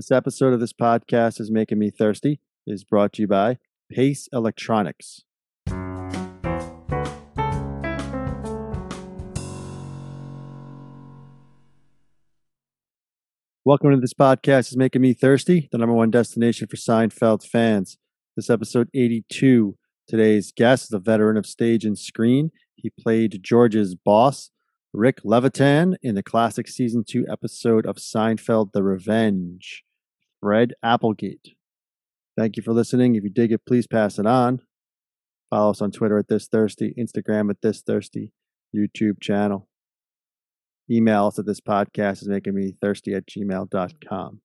This episode of this podcast is making me thirsty. Is brought to you by Pace Electronics. Welcome to this podcast is making me thirsty, the number one destination for Seinfeld fans. This episode 82. Today's guest is a veteran of stage and screen. He played George's boss, Rick Levitan, in the classic season two episode of Seinfeld The Revenge, Fred Applegate. Thank you for listening. If you dig it, please pass it on. Follow us on Twitter at This Thirsty, Instagram at This Thirsty, YouTube channel. Email us at this podcast is making me thirsty at gmail.com.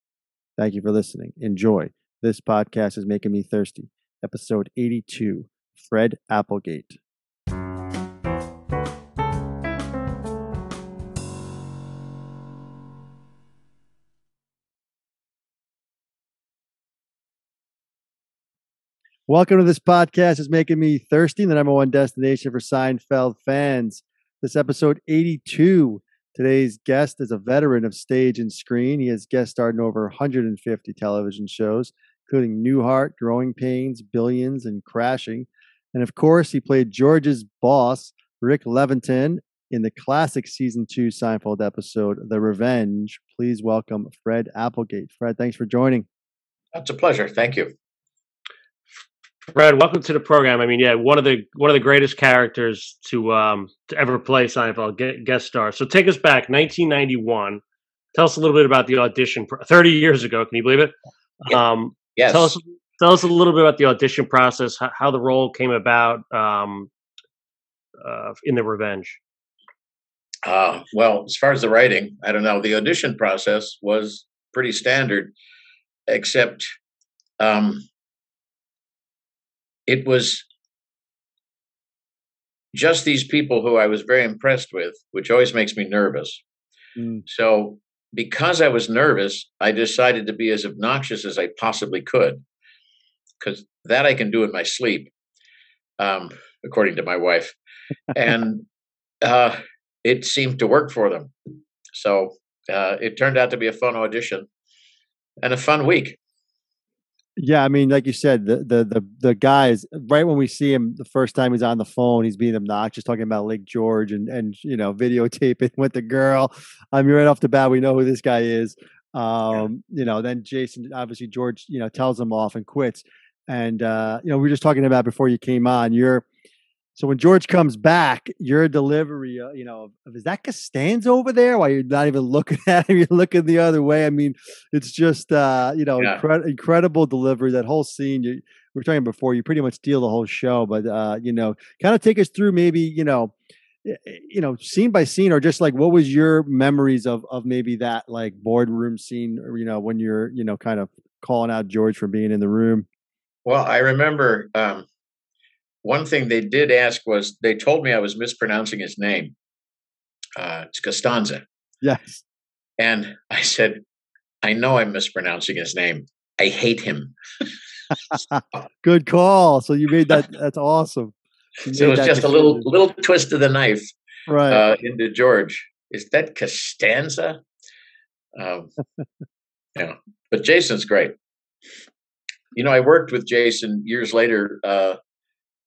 Thank you for listening. Enjoy. This podcast is making me thirsty. Episode 82 Fred Applegate. Welcome to this podcast is making me thirsty, the number one destination for Seinfeld fans. This episode 82. Today's guest is a veteran of stage and screen. He has guest starred in over 150 television shows, including Newhart, Growing Pains, Billions, and Crashing. And of course, he played George's boss, Rick Levitan, in the classic season two Seinfeld episode, The Revenge. Please welcome Fred Applegate. Fred, thanks for joining. That's a pleasure. Thank you. Fred, welcome to the program. I mean, yeah, one of the one of the greatest characters to um to ever play Seinfeld guest star. So take us back, 1991. Tell us a little bit about the audition. 30 years ago, can you believe it? Um, yes. Tell us tell us a little bit about the audition process, how, how the role came about um, uh, in the Revenge. Uh, well, as far as the writing, I don't know. The audition process was pretty standard, except um, it was just these people who I was very impressed with, which always makes me nervous. Mm. So, because I was nervous, I decided to be as obnoxious as I possibly could, because that I can do in my sleep, um, according to my wife. and uh, it seemed to work for them. So, uh, it turned out to be a fun audition and a fun week. Yeah, I mean, like you said, the the the the guys right when we see him the first time he's on the phone, he's being obnoxious, talking about Lake George and and you know videotaping with the girl. I mean, right off the bat, we know who this guy is. Um, yeah. You know, then Jason, obviously George, you know, tells him off and quits. And uh, you know, we were just talking about before you came on. You're so when George comes back, your delivery, uh, you know, is that Costanza over there? While you're not even looking at him, you're looking the other way. I mean, it's just, uh, you know, yeah. incre- incredible delivery. That whole scene. You, we were talking before. You pretty much steal the whole show, but uh, you know, kind of take us through maybe, you know, you know, scene by scene, or just like what was your memories of of maybe that like boardroom scene, or you know, when you're, you know, kind of calling out George for being in the room. Well, I remember. Um, one thing they did ask was they told me I was mispronouncing his name. Uh, it's Costanza. Yes. And I said, I know I'm mispronouncing his name. I hate him. Good call. So you made that. That's awesome. So it was just decision. a little little twist of the knife, right, uh, into George. Is that Costanza? Um, yeah, but Jason's great. You know, I worked with Jason years later uh,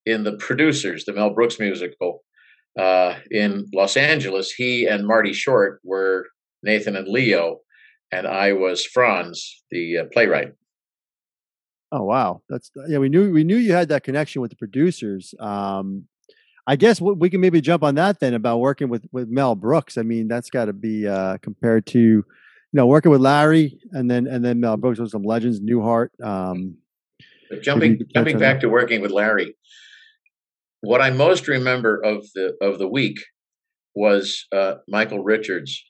in the producers, the Mel Brooks musical uh, in Los Angeles, he and Marty Short were Nathan and Leo, and I was Franz, the uh, playwright. Oh wow, that's yeah. We knew we knew you had that connection with the producers. Um, I guess we can maybe jump on that then about working with with Mel Brooks. I mean, that's got to be uh, compared to you know working with Larry and then and then Mel Brooks with some legends, Newhart. Um, jumping jumping back to working with Larry, what I most remember of the of the week was uh, Michael Richards.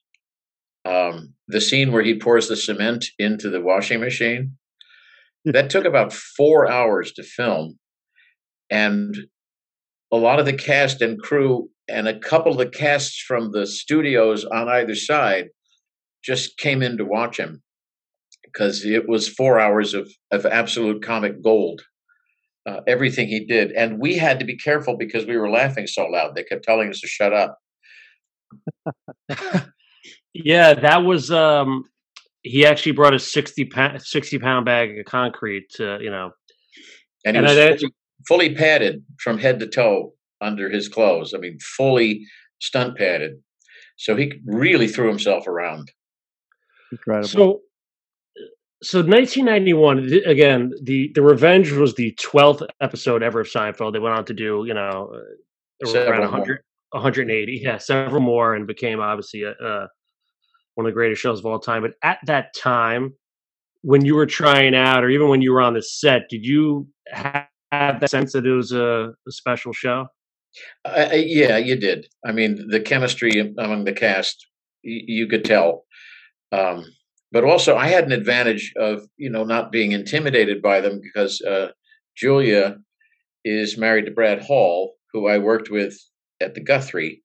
Um, the scene where he pours the cement into the washing machine. that took about four hours to film, and a lot of the cast and crew and a couple of the casts from the studios on either side just came in to watch him because it was four hours of, of absolute comic gold uh, everything he did. And we had to be careful because we were laughing so loud. They kept telling us to shut up. yeah, that was um he actually brought a 60 pound, 60 pound bag of concrete to, you know. And he and was fully, fully padded from head to toe under his clothes. I mean, fully stunt padded. So he really threw himself around. Incredible. So, so 1991 again. The the Revenge was the 12th episode ever of Seinfeld. They went on to do you know around 100, 180, yeah, several more, and became obviously a, a, one of the greatest shows of all time. But at that time, when you were trying out, or even when you were on the set, did you have that sense that it was a, a special show? Uh, yeah, you did. I mean, the chemistry among the cast, y- you could tell. Um, but also, I had an advantage of you know not being intimidated by them because uh, Julia is married to Brad Hall, who I worked with at the Guthrie.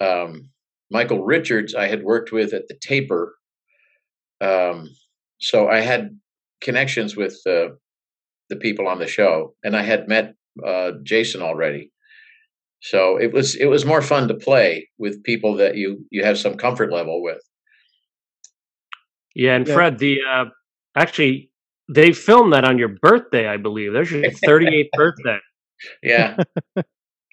Um, Michael Richards, I had worked with at the Taper. Um, so I had connections with uh, the people on the show, and I had met uh, Jason already. So it was it was more fun to play with people that you you have some comfort level with. Yeah, and yeah. Fred, the uh, actually they filmed that on your birthday, I believe. There's your 38th birthday. Yeah. it,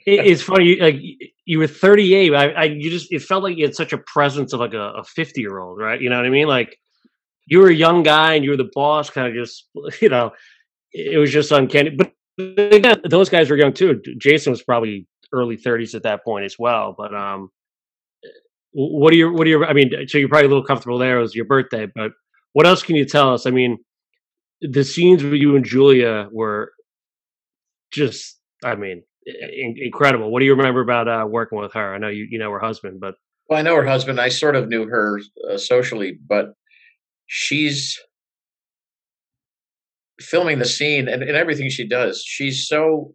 it's funny, you, like you were 38. I, I, you just it felt like you had such a presence of like a 50 year old, right? You know what I mean? Like you were a young guy and you were the boss, kind of just you know, it was just uncanny. But again, those guys were young too. Jason was probably early 30s at that point as well. But um, what are your what are your? I mean, so you're probably a little comfortable there. It was your birthday, but what else can you tell us? I mean, the scenes with you and Julia were just, I mean, in- incredible. What do you remember about uh, working with her? I know you you know her husband, but well, I know her husband. I sort of knew her uh, socially, but she's filming the scene and, and everything she does. She's so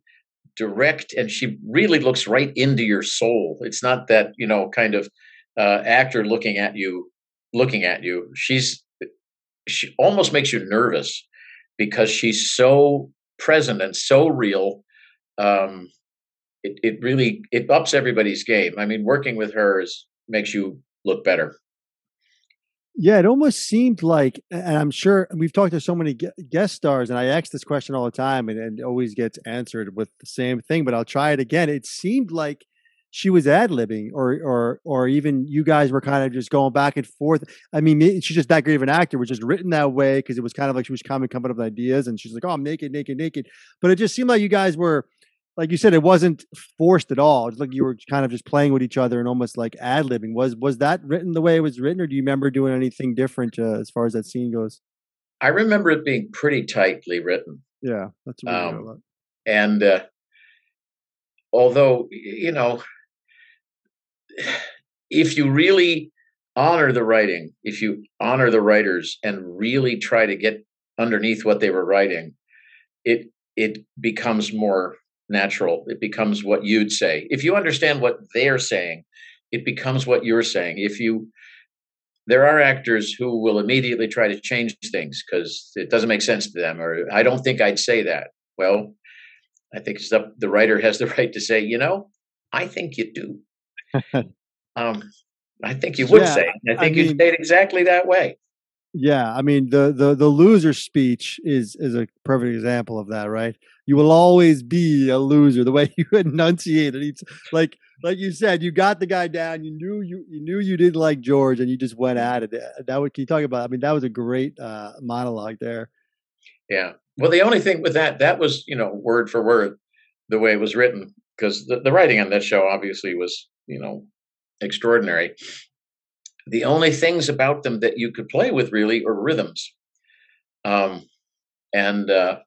direct and she really looks right into your soul it's not that you know kind of uh, actor looking at you looking at you she's she almost makes you nervous because she's so present and so real um it, it really it ups everybody's game i mean working with her is makes you look better yeah, it almost seemed like, and I'm sure we've talked to so many guest stars, and I ask this question all the time, and, and it always gets answered with the same thing. But I'll try it again. It seemed like she was ad libbing, or or or even you guys were kind of just going back and forth. I mean, she's just that great of an actor, which is written that way because it was kind of like she was coming coming up with ideas, and she's like, "Oh, I'm naked, naked, naked." But it just seemed like you guys were like you said, it wasn't forced at all. It's like you were kind of just playing with each other and almost like ad libbing. Was was that written the way it was written, or do you remember doing anything different uh, as far as that scene goes? I remember it being pretty tightly written. Yeah, that's um, and uh, although you know, if you really honor the writing, if you honor the writers and really try to get underneath what they were writing, it it becomes more natural. It becomes what you'd say. If you understand what they're saying, it becomes what you're saying. If you there are actors who will immediately try to change things because it doesn't make sense to them, or I don't think I'd say that. Well, I think the, the writer has the right to say, you know, I think you do. um, I think you would yeah, say. I think I you'd say it exactly that way. Yeah, I mean the the the loser speech is is a perfect example of that, right? You will always be a loser. The way you enunciated, it, it's like like you said, you got the guy down. You knew you you knew you didn't like George, and you just went at it. Uh, that would can you talk about? I mean, that was a great uh, monologue there. Yeah. Well, the only thing with that that was you know word for word the way it was written because the, the writing on that show obviously was you know extraordinary the only things about them that you could play with really are rhythms. Um, and uh,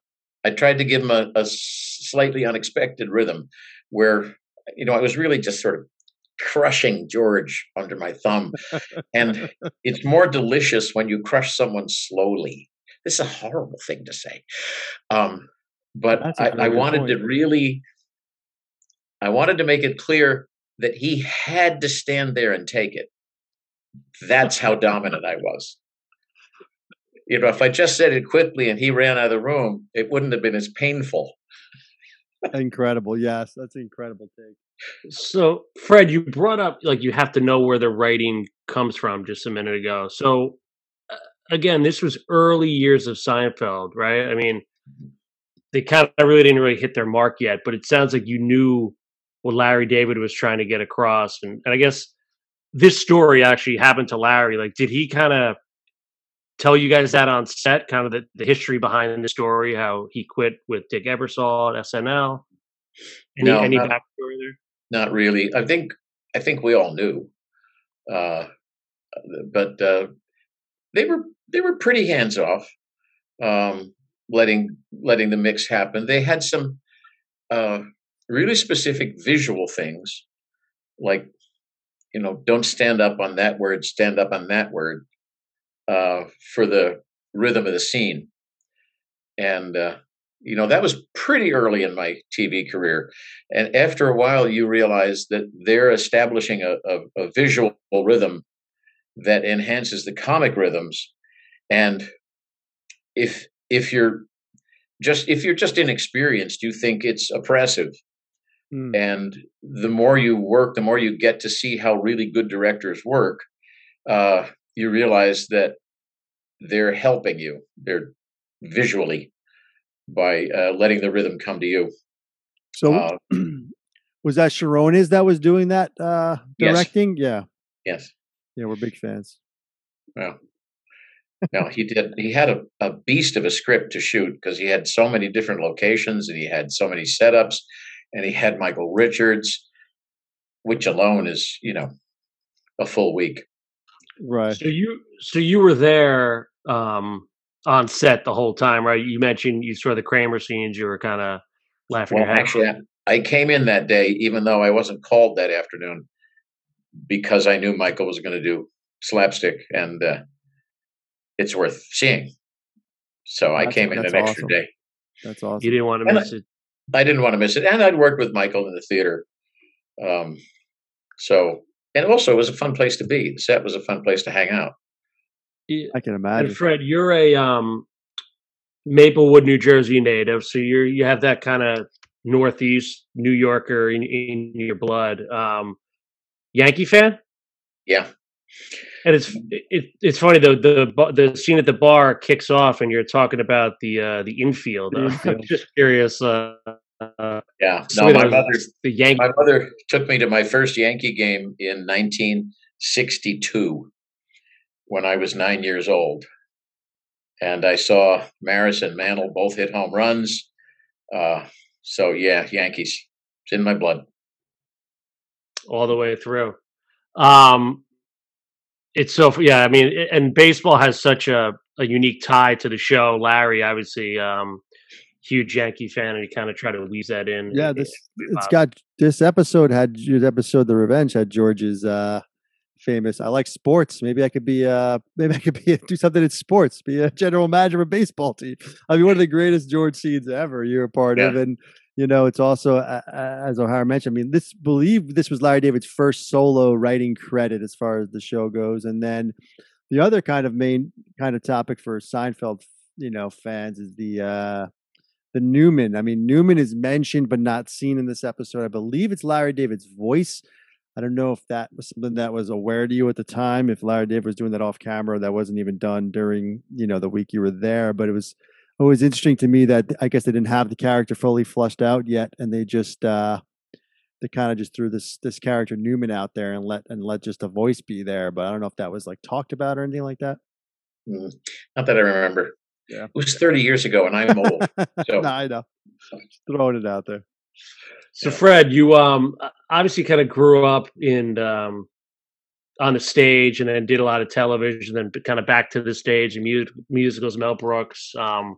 I tried to give them a, a, slightly unexpected rhythm where, you know, I was really just sort of crushing George under my thumb. and it's more delicious when you crush someone slowly. This is a horrible thing to say. Um, but I, I wanted point. to really, I wanted to make it clear that he had to stand there and take it. That's how dominant I was. You know, if I just said it quickly and he ran out of the room, it wouldn't have been as painful. incredible. Yes, that's an incredible take. So, Fred, you brought up like you have to know where the writing comes from just a minute ago. So, uh, again, this was early years of Seinfeld, right? I mean, they kind of really didn't really hit their mark yet, but it sounds like you knew what Larry David was trying to get across. And, and I guess this story actually happened to Larry. Like, did he kind of tell you guys that on set, kind of the, the history behind the story, how he quit with Dick Ebersol at SNL? Any, no, any not, backstory there? Not really. I think I think we all knew, uh, but uh, they were they were pretty hands off, um, letting letting the mix happen. They had some uh, really specific visual things, like you know, don't stand up on that word, stand up on that word, uh, for the rhythm of the scene, and uh, you know that was pretty early in my TV career. And after a while, you realize that they're establishing a, a, a visual rhythm that enhances the comic rhythms. And if if you're just if you're just inexperienced you think it's oppressive mm. and the more you work the more you get to see how really good directors work uh, you realize that they're helping you they're visually by uh, letting the rhythm come to you so uh, was that Cherones that was doing that uh, directing yes. yeah yes yeah we're big fans yeah no, he did. He had a, a beast of a script to shoot because he had so many different locations and he had so many setups, and he had Michael Richards, which alone is you know a full week. Right. So you so you were there um, on set the whole time, right? You mentioned you saw the Kramer scenes. You were kind of laughing. Well, actually, I, I came in that day, even though I wasn't called that afternoon, because I knew Michael was going to do slapstick and. Uh, it's worth seeing. So I came in an awesome. extra day. That's awesome. You didn't want to miss I, it. I didn't want to miss it, and I'd worked with Michael in the theater. Um, so, and also it was a fun place to be. The set was a fun place to hang out. I can imagine. And Fred, you're a um, Maplewood, New Jersey native, so you're you have that kind of Northeast New Yorker in, in your blood. Um, Yankee fan? Yeah. And it's it, it's funny though the the scene at the bar kicks off and you're talking about the uh, the infield. Uh, I'm just curious. Uh, yeah, no, my mother the Yankee. My mother took me to my first Yankee game in 1962 when I was nine years old, and I saw Maris and Mantle both hit home runs. Uh, so yeah, Yankees. It's in my blood. All the way through. Um, it's so yeah. I mean, and baseball has such a, a unique tie to the show. Larry, obviously, um, huge Yankee fan, and he kind of tried to weave that in. Yeah, this it's got this episode had your episode the Revenge had George's uh famous. I like sports. Maybe I could be uh maybe I could be do something in sports. Be a general manager of a baseball team. I mean, one of the greatest George scenes ever. You're a part yeah. of, and you know, it's also uh, as O'Hara mentioned. I mean, this believe this was Larry David's first solo writing credit as far as the show goes, and then the other kind of main kind of topic for Seinfeld, you know, fans is the uh the Newman. I mean, Newman is mentioned but not seen in this episode. I believe it's Larry David's voice. I don't know if that was something that was aware to you at the time. If Larry David was doing that off camera, that wasn't even done during you know the week you were there. But it was it was interesting to me that I guess they didn't have the character fully flushed out yet, and they just uh, they kind of just threw this this character Newman out there and let and let just a voice be there. But I don't know if that was like talked about or anything like that. Mm, not that I remember. Yeah, it was thirty years ago, and I'm old. So no, I know. Just throwing it out there. So, Fred, you um obviously kind of grew up in um on the stage and then did a lot of television, then kind of back to the stage and music, musicals, Mel Brooks. Um,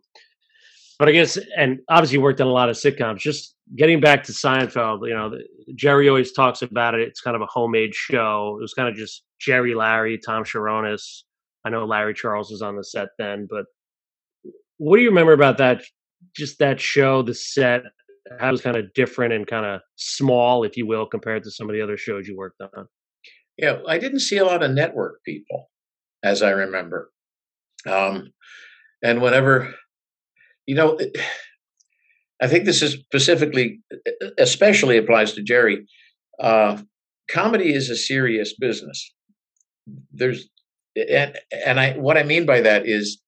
but I guess, and obviously worked on a lot of sitcoms. Just getting back to Seinfeld, you know, Jerry always talks about it. It's kind of a homemade show. It was kind of just Jerry, Larry, Tom Cherones. I know Larry Charles was on the set then, but what do you remember about that? Just that show, the set, how it was kind of different and kind of small, if you will, compared to some of the other shows you worked on. Yeah, I didn't see a lot of network people, as I remember. Um, and whenever, you know, I think this is specifically, especially applies to Jerry. Uh, comedy is a serious business. There's and and I what I mean by that is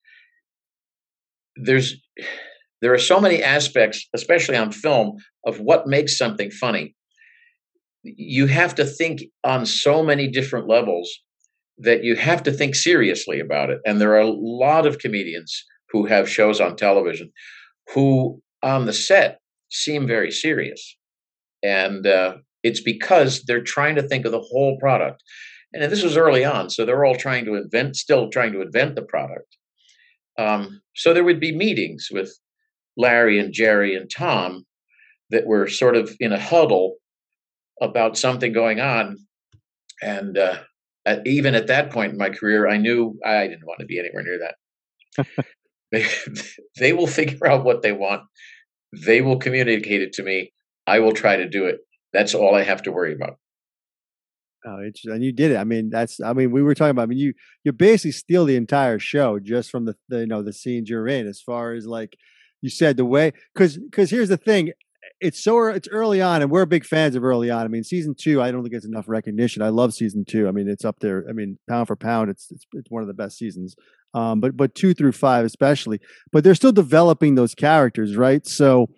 there's there are so many aspects, especially on film, of what makes something funny. You have to think on so many different levels that you have to think seriously about it. And there are a lot of comedians who have shows on television who, on the set, seem very serious. And uh, it's because they're trying to think of the whole product. And this was early on, so they're all trying to invent, still trying to invent the product. Um, so there would be meetings with Larry and Jerry and Tom that were sort of in a huddle about something going on. And uh, at, even at that point in my career, I knew I didn't want to be anywhere near that. they, they will figure out what they want. They will communicate it to me. I will try to do it. That's all I have to worry about. Oh, interesting. And you did it. I mean, that's. I mean, we were talking about. I mean, you you basically steal the entire show just from the, the you know the scenes you're in. As far as like you said, the way because because here's the thing. It's so it's early on, and we're big fans of early on. I mean, season two, I don't think it's enough recognition. I love season two. I mean, it's up there. I mean, pound for pound, it's it's, it's one of the best seasons. Um, but but two through five especially. But they're still developing those characters, right? So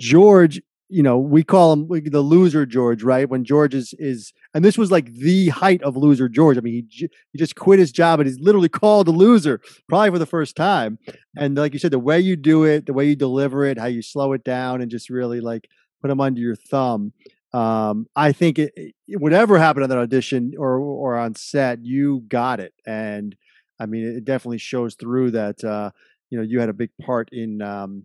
George you know, we call him the loser George, right? When George is is, and this was like the height of loser George. I mean, he he just quit his job and he's literally called a loser, probably for the first time. And like you said, the way you do it, the way you deliver it, how you slow it down, and just really like put him under your thumb. Um, I think it, whatever happened on that audition or or on set, you got it, and I mean, it definitely shows through that. Uh, you know, you had a big part in um,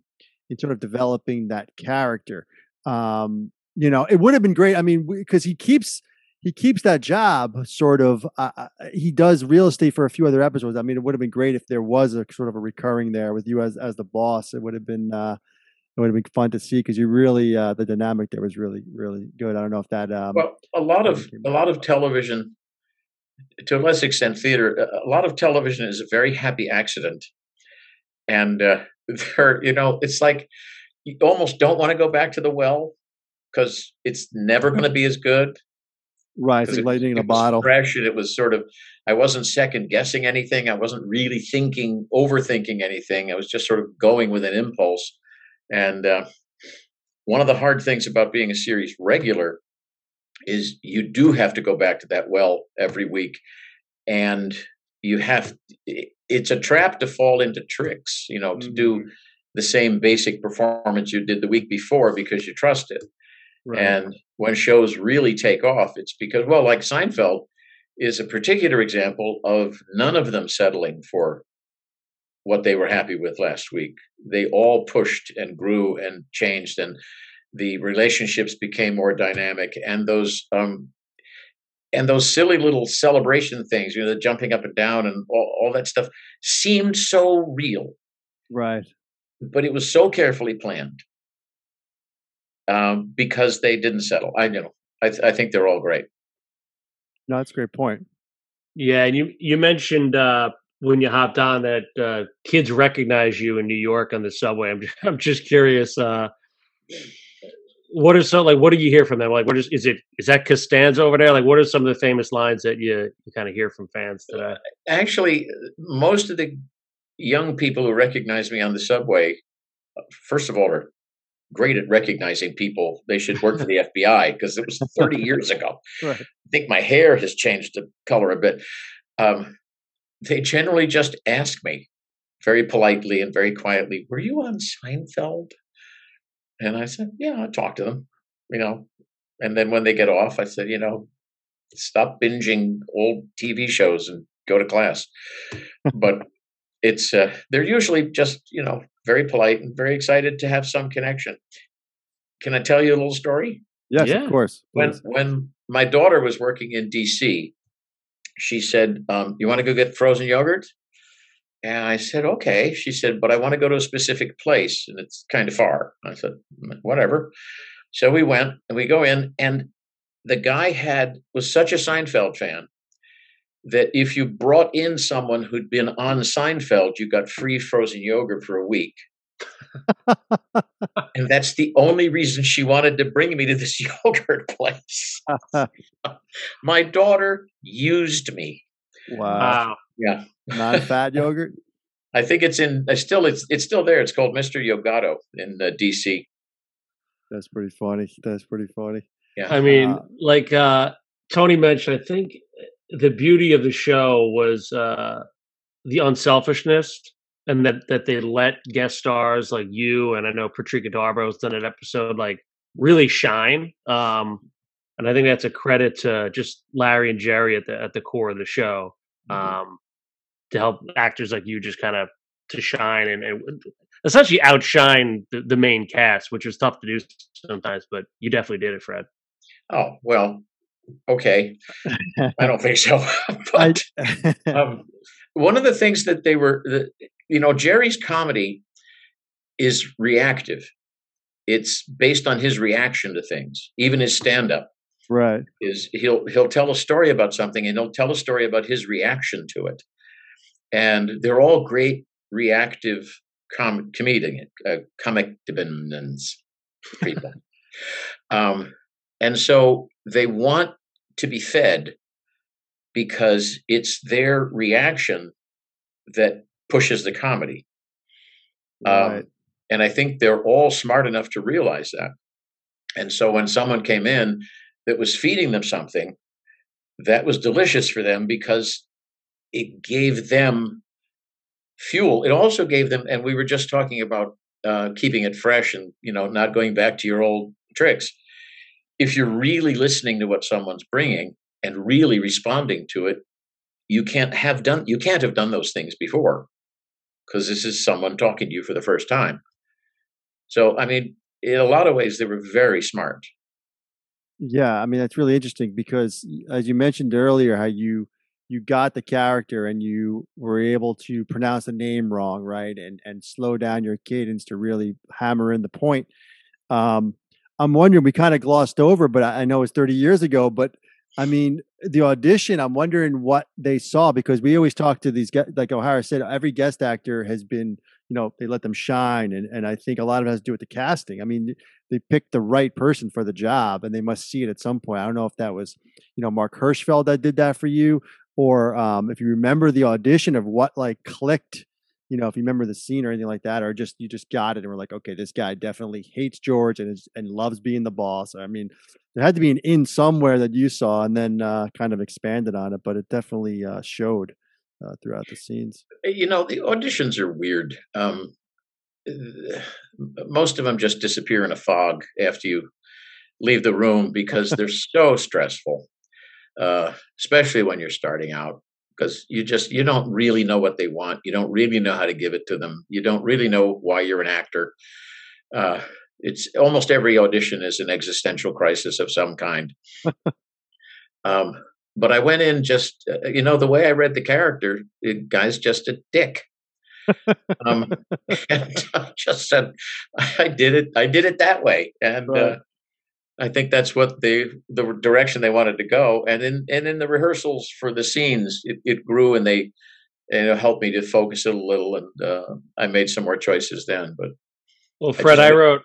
in sort of developing that character. Um, you know, it would have been great. I mean, because he keeps he keeps that job sort of. Uh, uh, he does real estate for a few other episodes. I mean, it would have been great if there was a sort of a recurring there with you as as the boss. It would have been. Uh, it would have been fun to see because you really uh, the dynamic there was really really good. I don't know if that. Um, well, a lot of a lot of television, to a less extent, theater. A lot of television is a very happy accident, and uh, there, you know, it's like you almost don't want to go back to the well because it's never going to be as good. Right, it's like lightning in a bottle. Fresh, and it was sort of. I wasn't second guessing anything. I wasn't really thinking, overthinking anything. I was just sort of going with an impulse. And uh, one of the hard things about being a series regular is you do have to go back to that well every week, and you have. It's a trap to fall into tricks. You know, to mm-hmm. do the same basic performance you did the week before because you trust it. Right. And when shows really take off, it's because, well, like Seinfeld is a particular example of none of them settling for what they were happy with last week. They all pushed and grew and changed, and the relationships became more dynamic. And those um, and those silly little celebration things, you know, the jumping up and down and all, all that stuff, seemed so real. Right but it was so carefully planned um, because they didn't settle. I know. I, th- I think they're all great. No, that's a great point. Yeah, and you you mentioned uh, when you hopped on that uh, kids recognize you in New York on the subway. I'm just, I'm just curious. Uh, what are so like? What do you hear from them? Like, what is is it? Is that Costanza over there? Like, what are some of the famous lines that you you kind of hear from fans today? Actually, most of the young people who recognize me on the subway, first of all, are great at recognizing people. They should work for the FBI because it was 30 years ago. Right. I think my hair has changed the color a bit. Um, they generally just ask me very politely and very quietly, Were you on Seinfeld? And I said, Yeah, I talked to them, you know. And then when they get off, I said, You know, stop binging old TV shows and go to class. but it's uh, they're usually just you know very polite and very excited to have some connection. Can I tell you a little story? Yes, yeah. of course. When when my daughter was working in D.C., she said, um, "You want to go get frozen yogurt?" And I said, "Okay." She said, "But I want to go to a specific place, and it's kind of far." I said, "Whatever." So we went and we go in, and the guy had was such a Seinfeld fan that if you brought in someone who'd been on Seinfeld, you got free frozen yogurt for a week. and that's the only reason she wanted to bring me to this yogurt place. My daughter used me. Wow. Yeah. Non-fat yogurt. I think it's in. I still, it's it's still there. It's called Mister Yogato in uh, D.C. That's pretty funny. That's pretty funny. Yeah. I mean, uh, like uh, Tony mentioned, I think the beauty of the show was uh, the unselfishness and that that they let guest stars like you and I know Patrika Darbo's done an episode like really shine. Um, and I think that's a credit to just Larry and Jerry at the at the core of the show mm-hmm. um, to help actors like you just kind of to shine and, and essentially outshine the, the, main cast, which is tough to do sometimes. But you definitely did it, Fred. Oh well, okay. I don't think so. but um, one of the things that they were, the, you know, Jerry's comedy is reactive. It's based on his reaction to things, even his stand-up. Right. Is he'll he'll tell a story about something and he'll tell a story about his reaction to it, and they're all great reactive com- comedic uh, comic people. um, and so they want to be fed because it's their reaction that pushes the comedy. Um, right. Um, and I think they're all smart enough to realize that. And so when someone came in that was feeding them something, that was delicious for them because it gave them fuel. It also gave them, and we were just talking about uh, keeping it fresh and you know not going back to your old tricks. If you're really listening to what someone's bringing and really responding to it, you can't have done you can't have done those things before because this is someone talking to you for the first time. So, I mean, in a lot of ways, they were very smart. Yeah, I mean that's really interesting because, as you mentioned earlier, how you you got the character and you were able to pronounce the name wrong, right, and and slow down your cadence to really hammer in the point. Um, I'm wondering, we kind of glossed over, but I, know it's 30 years ago, but I mean, the audition, I'm wondering what they saw because we always talk to these guys, like O'Hara said, every guest actor has been, you know, they let them shine. And, and I think a lot of it has to do with the casting. I mean, they picked the right person for the job and they must see it at some point. I don't know if that was, you know, Marc Hirschfeld that did that for you or um, if you remember the audition of what like clicked you know, if you remember the scene or anything like that, or just you just got it and we're like, okay, this guy definitely hates George and is, and loves being the boss. I mean, there had to be an in somewhere that you saw and then uh, kind of expanded on it, but it definitely uh, showed uh, throughout the scenes. You know, the auditions are weird. Um, most of them just disappear in a fog after you leave the room because they're so stressful, uh, especially when you're starting out because you just you don't really know what they want. You don't really know how to give it to them. You don't really know why you're an actor. Uh, it's almost every audition is an existential crisis of some kind. Um, but i went in just uh, you know the way i read the character the guy's just a dick. Um, and I just said i did it i did it that way. And right. uh, I think that's what the the direction they wanted to go. And in and in the rehearsals for the scenes, it, it grew and they and it helped me to focus it a little. And uh, I made some more choices then. But well, Fred, I, I wrote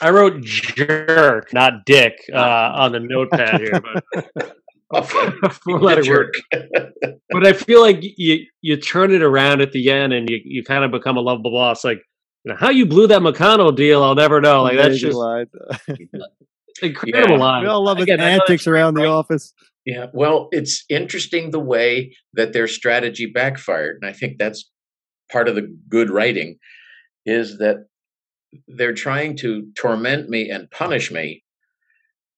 I wrote jerk, not dick, uh, on the notepad here. But jerk. but I feel like you you turn it around at the end and you, you kind of become a lovable boss. Like you know, how you blew that McConnell deal, I'll never know. Like that's just incredible yeah. line. We all love his antics around the office. Yeah, well, it's interesting the way that their strategy backfired, and I think that's part of the good writing is that they're trying to torment me and punish me,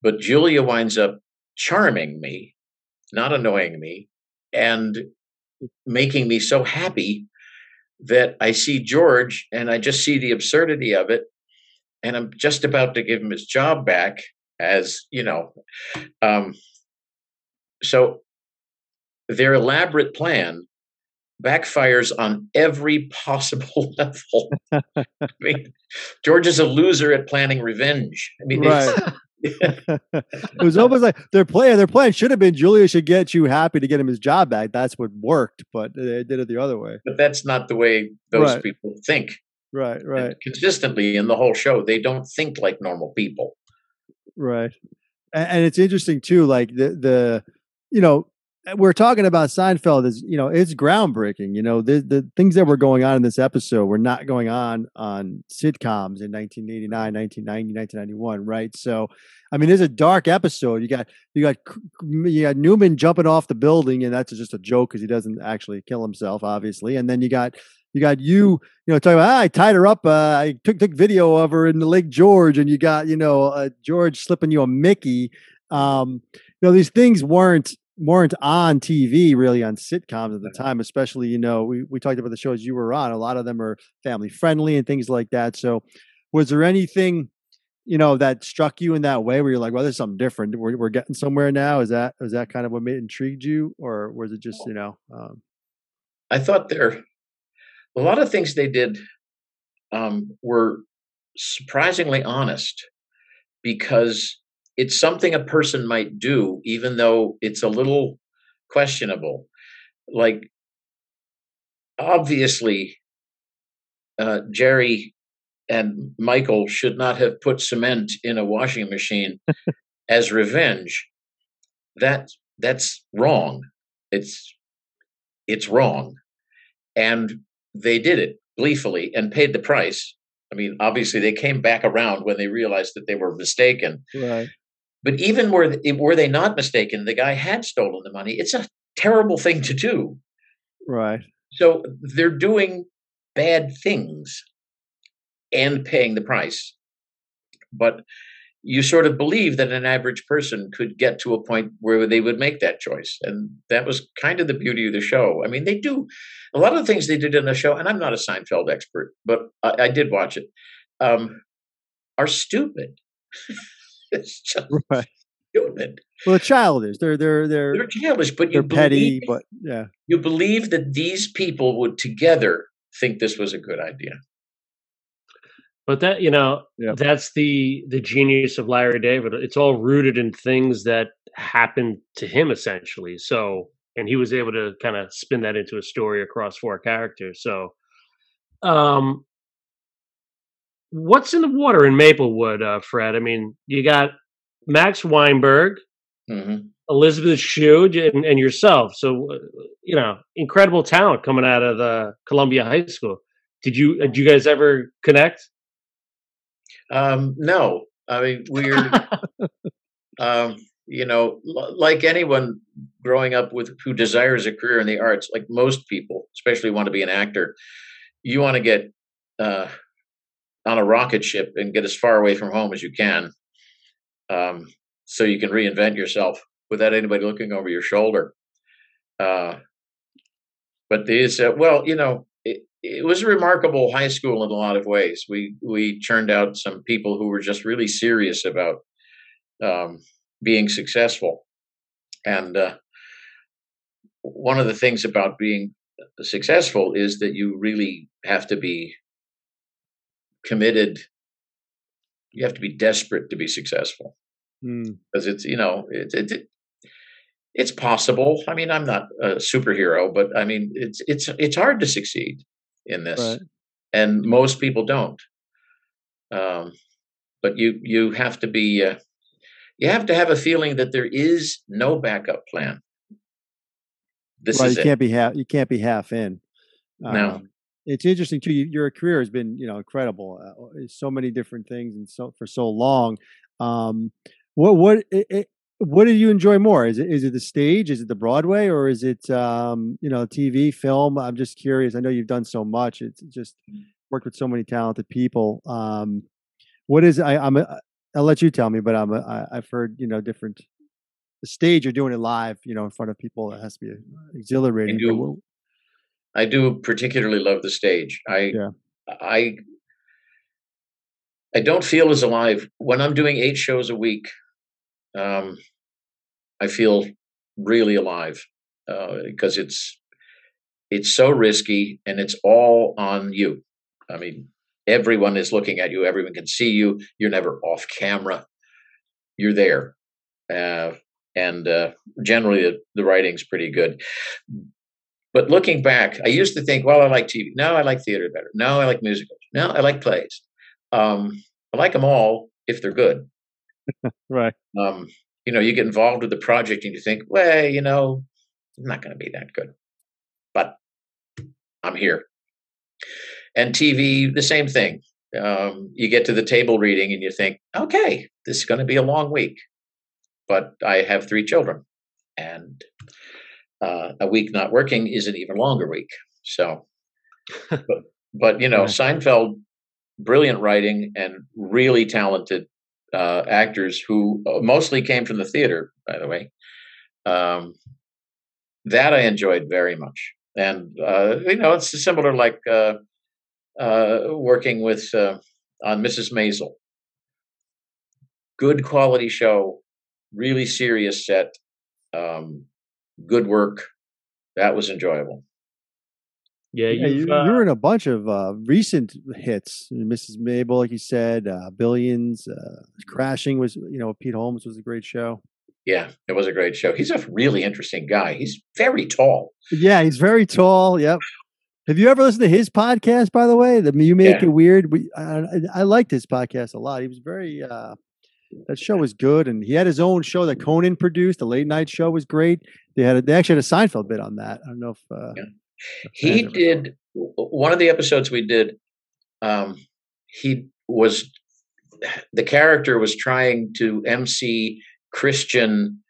but Julia winds up charming me, not annoying me, and making me so happy that I see George and I just see the absurdity of it and I'm just about to give him his job back as you know. Um, so their elaborate plan backfires on every possible level. I mean, George is a loser at planning revenge. I mean, right. it was almost like their plan. Their plan should have been Julia should get you happy to get him his job back. That's what worked, but they did it the other way. But that's not the way those right. people think. Right, right. And consistently in the whole show, they don't think like normal people. Right. And, and it's interesting too, like the the you know, eh, we're talking about Seinfeld is you know it's groundbreaking. You know the the things that were going on in this episode were not going on on sitcoms in 1989, 1990, 1991, right? So, I mean, there's a dark episode. You got you got you got Newman jumping off the building, and that's just a joke because he doesn't actually kill himself, obviously. And then you got you got you, you know, talking about ah, I tied her up. Uh, I took took video of her in the Lake George, and you got you know uh, George slipping you a Mickey. Um, you know, these things weren't weren't on TV really on sitcoms at the time, especially, you know, we, we talked about the shows you were on. A lot of them are family friendly and things like that. So was there anything, you know, that struck you in that way where you're like, well, there's something different. We're, we're getting somewhere now. Is that, is that kind of what made intrigued you or was it just, you know, um, I thought there, a lot of things they did um, were surprisingly honest because it's something a person might do, even though it's a little questionable. Like, obviously, uh, Jerry and Michael should not have put cement in a washing machine as revenge. That that's wrong. It's it's wrong, and they did it gleefully and paid the price. I mean, obviously, they came back around when they realized that they were mistaken. Right. But even were were they not mistaken, the guy had stolen the money. It's a terrible thing to do. Right. So they're doing bad things and paying the price. But you sort of believe that an average person could get to a point where they would make that choice. And that was kind of the beauty of the show. I mean, they do a lot of the things they did in the show, and I'm not a Seinfeld expert, but I, I did watch it, um, are stupid. it's just right. stupid. Well, childish. They're they're they're they're childish, but they're petty. but yeah, you believe that these people would together think this was a good idea. But that you know, yep. that's the the genius of Larry David. It's all rooted in things that happened to him, essentially. So, and he was able to kind of spin that into a story across four characters. So, um, what's in the water in Maplewood, uh, Fred? I mean, you got Max Weinberg, mm-hmm. Elizabeth Shue, and, and, yourself. So, uh, you know, incredible talent coming out of the Columbia High School. Did you uh, did you guys ever connect? Um, no, I mean we're, um, you know, like anyone growing up with who desires a career in the arts, like most people, especially want to be an actor, you want to get uh, on a rocket ship and get as far away from home as you can, um, so you can reinvent yourself without anybody looking over your shoulder. Uh, but these, uh, well, you know, it, it, was a remarkable high school in a lot of ways. We we churned out some people who were just really serious about um, being successful, and uh, one of the things about being successful is that you really have to be committed. You have to be desperate to be successful because mm. it's you know it's it, it's possible. I mean, I'm not a superhero, but I mean it's it's it's hard to succeed in this, right. and most people don't. Um, but you you have to be uh, you have to have a feeling that there is no backup plan. This right, you it. can't be half you can't be half in. Um, no, it's interesting too. your career has been, you know, incredible. Uh, so many different things, and so for so long. Um, what what it, it, what do you enjoy more? Is it is it the stage? Is it the Broadway, or is it um, you know TV, film? I'm just curious. I know you've done so much. It's just mm. worked with so many talented people. Um, what is I, I'm? A, I'll let you tell me, but I'm. A, I, I've heard you know different. The stage you're doing it live, you know, in front of people. It has to be exhilarating. I do, I do particularly love the stage. I yeah. I I don't feel as alive when I'm doing eight shows a week. Um, I feel really alive uh, because it's it's so risky and it's all on you. I mean, everyone is looking at you. Everyone can see you. You're never off camera. You're there, uh, and uh, generally the, the writing's pretty good. But looking back, I used to think, well, I like TV. No, I like theater better. No, I like musicals. No, I like plays. Um, I like them all if they're good. right. Um, you know, you get involved with the project and you think, well, you know, I'm not going to be that good. But I'm here. And TV, the same thing. Um, you get to the table reading and you think, okay, this is going to be a long week. But I have three children, and uh, a week not working is an even longer week. So, but, but you know, Seinfeld, brilliant writing and really talented uh, actors who uh, mostly came from the theater, by the way. Um, that I enjoyed very much, and uh, you know, it's similar like uh, uh, working with uh, on Mrs. Maisel. Good quality show, really serious set, um, good work. That was enjoyable. Yeah, yeah you, uh, you're in a bunch of uh, recent hits. Mrs. Maisel, like you said, uh, Billions, uh, Crashing was, you know, Pete Holmes was a great show. Yeah, it was a great show. He's a really interesting guy. He's very tall. Yeah, he's very tall. Yep. Have you ever listened to his podcast? By the way, the You Make yeah. It Weird. We, I, I, liked his podcast a lot. He was very. Uh, that show was good, and he had his own show that Conan produced. The late night show was great. They had a, they actually had a Seinfeld bit on that. I don't know if uh, yeah. He did one of the episodes we did. Um, he was the character was trying to MC Christian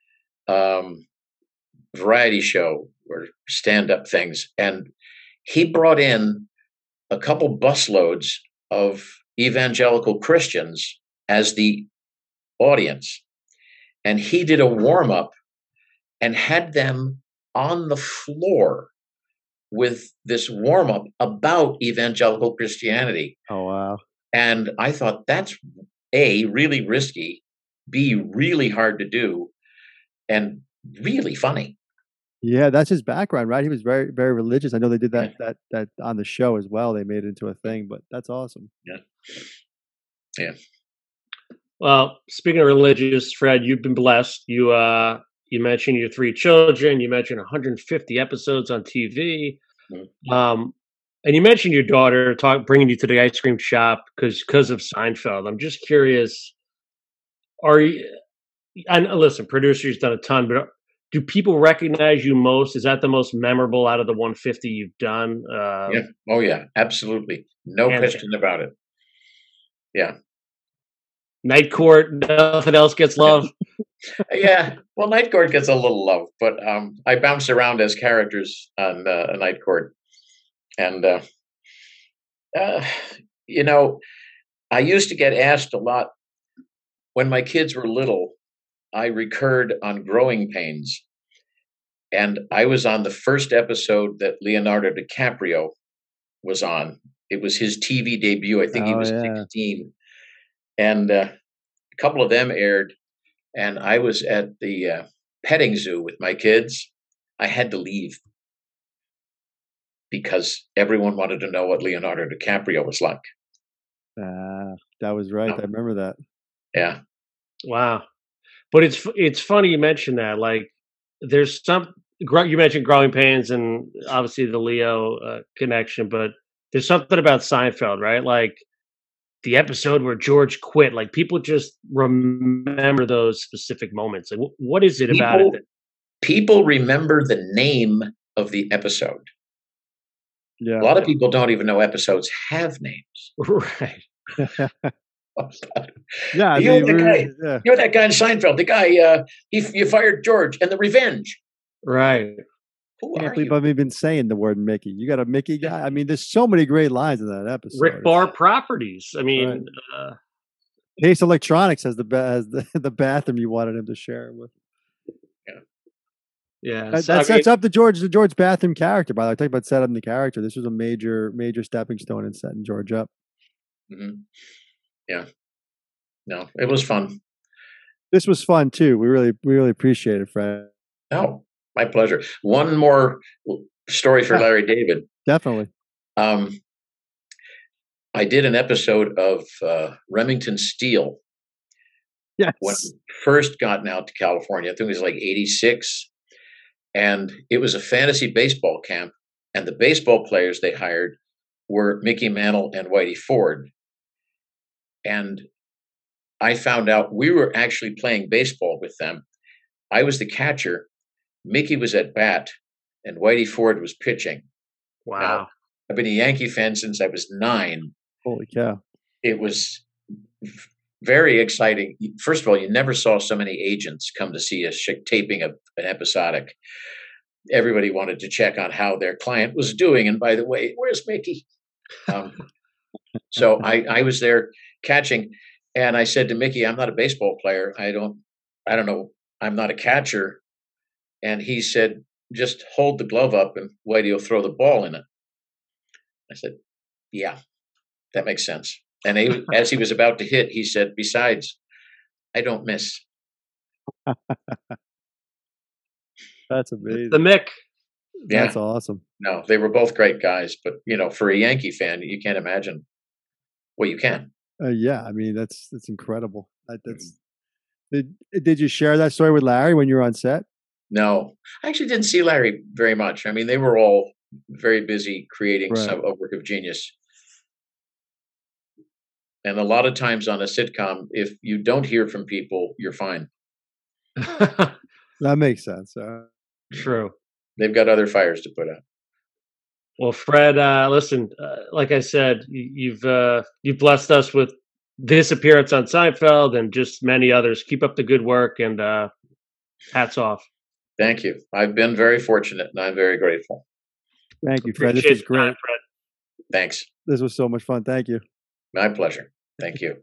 um, variety show or stand up things, and he brought in a couple busloads of evangelical Christians as the audience. And he did a warm up and had them on the floor with this warm up about evangelical Christianity. Oh, wow. And I thought that's A, really risky, B, really hard to do, and really funny. Yeah, that's his background, right? He was very, very religious. I know they did that yeah. that that on the show as well. They made it into a thing, but that's awesome. Yeah, yeah. Well, speaking of religious, Fred, you've been blessed. You uh, you mentioned your three children. You mentioned 150 episodes on TV. Mm-hmm. Um, and you mentioned your daughter talk bringing you to the ice cream shop because because of Seinfeld. I'm just curious. Are you? And listen, producer's done a ton, but do people recognize you most? Is that the most memorable out of the 150 you've done? Uh, yeah. Oh yeah, absolutely. No question about it. Yeah. Night Court, nothing else gets love. Yeah, well, Night Court gets a little love, but um, I bounced around as characters on uh, Night Court, and uh, uh, you know, I used to get asked a lot when my kids were little I recurred on Growing Pains. And I was on the first episode that Leonardo DiCaprio was on. It was his TV debut. I think oh, he was yeah. 16. And uh, a couple of them aired. And I was at the uh, petting zoo with my kids. I had to leave because everyone wanted to know what Leonardo DiCaprio was like. Ah, uh, that was right. I remember that. Yeah. Wow. But it's it's funny you mentioned that. Like, there's some you mentioned growing pains and obviously the Leo uh, connection, but there's something about Seinfeld, right? Like the episode where George quit. Like people just remember those specific moments. Like, what is it people, about it? That- people remember the name of the episode. Yeah. A lot of people don't even know episodes have names. Right. yeah, you know, guy, yeah. you know that guy in Seinfeld, the guy uh, he you fired George and the Revenge. Right. Who I can't believe I've even saying the word Mickey. You got a Mickey guy. I mean, there's so many great lines in that episode. Rick Barr Properties. I mean, right. uh, Case Electronics has the has the, the bathroom you wanted him to share with. Yeah, yeah. That, so, that sets mean, up the George the George bathroom character. By the way, I talk about setting the character. This was a major major stepping stone in setting George up. Mm-hmm yeah no it was fun this was fun too we really we really appreciate it fred oh my pleasure one more story for larry david definitely um i did an episode of uh, remington Steele. yes. when first gotten out to california i think it was like 86 and it was a fantasy baseball camp and the baseball players they hired were mickey mantle and whitey ford and I found out we were actually playing baseball with them. I was the catcher. Mickey was at bat, and Whitey Ford was pitching. Wow. Now, I've been a Yankee fan since I was nine. Holy cow. It was very exciting. First of all, you never saw so many agents come to see a taping of an episodic. Everybody wanted to check on how their client was doing. And by the way, where's Mickey? Um, so I, I was there catching, and I said to Mickey, "I'm not a baseball player. I don't, I don't know. I'm not a catcher." And he said, "Just hold the glove up, and Whitey will throw the ball in it." I said, "Yeah, that makes sense." And he, as he was about to hit, he said, "Besides, I don't miss." That's amazing. The Mick. Yeah. That's awesome. No, they were both great guys, but you know, for a Yankee fan, you can't imagine. Well, you can. Uh, yeah, I mean that's that's incredible. That, that's did did you share that story with Larry when you were on set? No, I actually didn't see Larry very much. I mean, they were all very busy creating right. some a work of genius. And a lot of times on a sitcom, if you don't hear from people, you're fine. that makes sense. Uh, True. They've got other fires to put out. Well, Fred, uh, listen, uh, like I said, you've uh, you've blessed us with this appearance on Seinfeld and just many others. Keep up the good work, and uh, hats off. Thank you. I've been very fortunate, and I'm very grateful. Thank you, Fred. Appreciate this was great. Time, Fred. Thanks. This was so much fun. Thank you. My pleasure. Thank you.